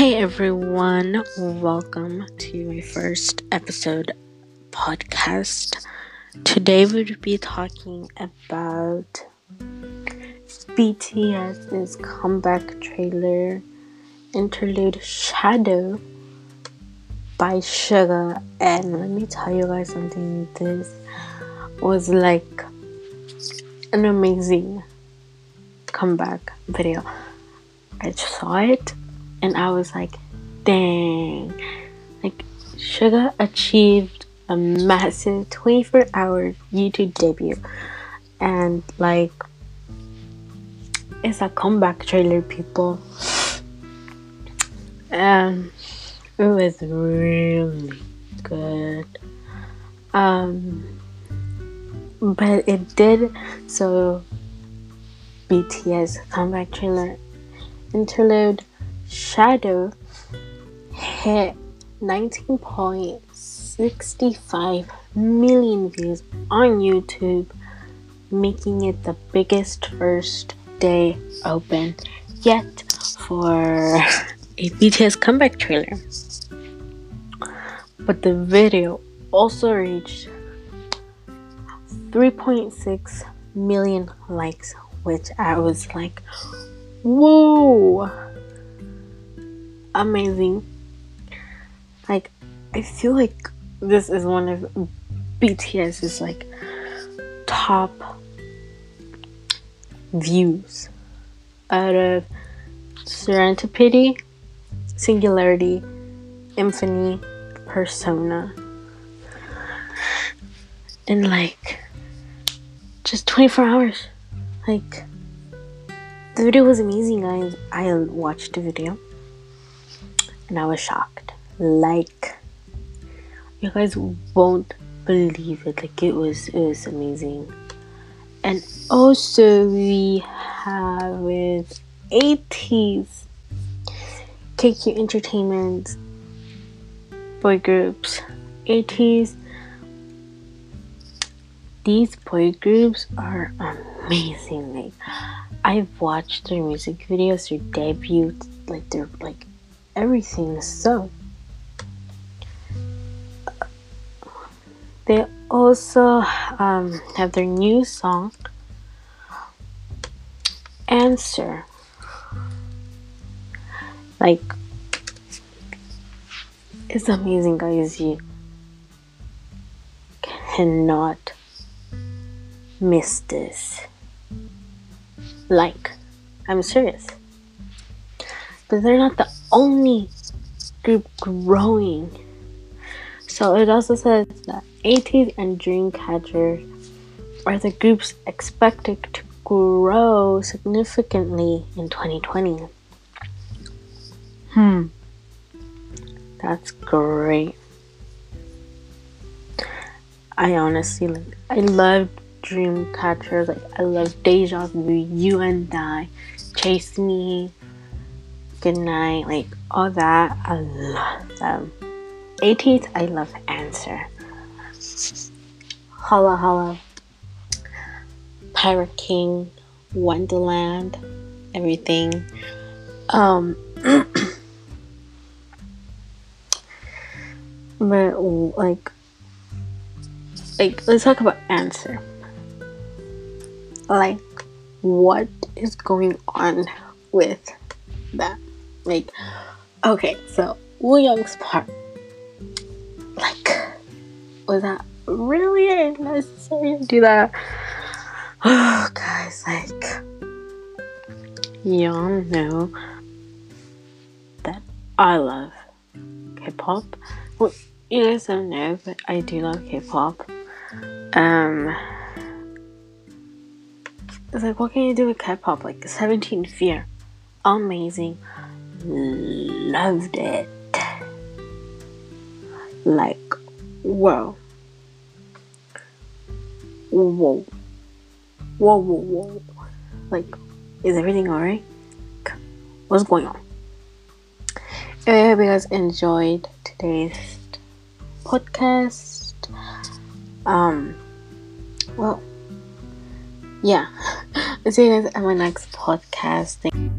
Hey everyone, welcome to my first episode podcast. Today we'll be talking about BTS's comeback trailer interlude Shadow by Suga and let me tell you guys something this was like an amazing comeback video. I just saw it and I was like, dang. Like, Suga achieved a massive 24 hour YouTube debut. And, like, it's a comeback trailer, people. And it was really good. Um, but it did so BTS comeback trailer interlude Shadow hit 19.65 million views on YouTube, making it the biggest first day open yet for a BTS comeback trailer. But the video also reached 3.6 million likes, which I was like, whoa! Amazing. Like, I feel like this is one of BTS's like top views out of Serendipity, Singularity, Infinity, Persona. In like just 24 hours. Like, the video was amazing, guys. I watched the video and I was shocked. Like you guys won't believe it. Like it was it was amazing. And also we have with ATEEZ KQ Entertainment boy groups. ATEEZ these boy groups are amazing. Like I've watched their music videos, their debut, like they're like everything so. They also um, have their new song, Answer. Like, it's amazing, guys. You cannot miss this. Like, I'm serious. But they're not the only group growing. So it also says that ATEEZ and Dreamcatcher are the groups expected to grow significantly in 2020. Hmm. That's great. I honestly like I love Dreamcatcher, like I love Deja Vu, You and I, Chase Me, good night, like all that. I love them. 18th, I love answer. Hala Hala. Pirate King, Wonderland, everything. Um but like like let's talk about answer. Like what is going on with that? Like, okay, so Wooyoung's part. Like, was that really necessary to do that? Oh, guys, like, y'all know that I love K-pop. Well, you guys don't know, but I do love K-pop. Um, it's like, what can you do with K-pop? Like, 17 Fear, amazing loved it. Like, whoa. Whoa. Whoa, whoa, whoa. Like, is everything alright? What's going on? Anyway, I hope you guys enjoyed today's podcast. Um, well, yeah. I'll see you guys at my next podcast. Thank-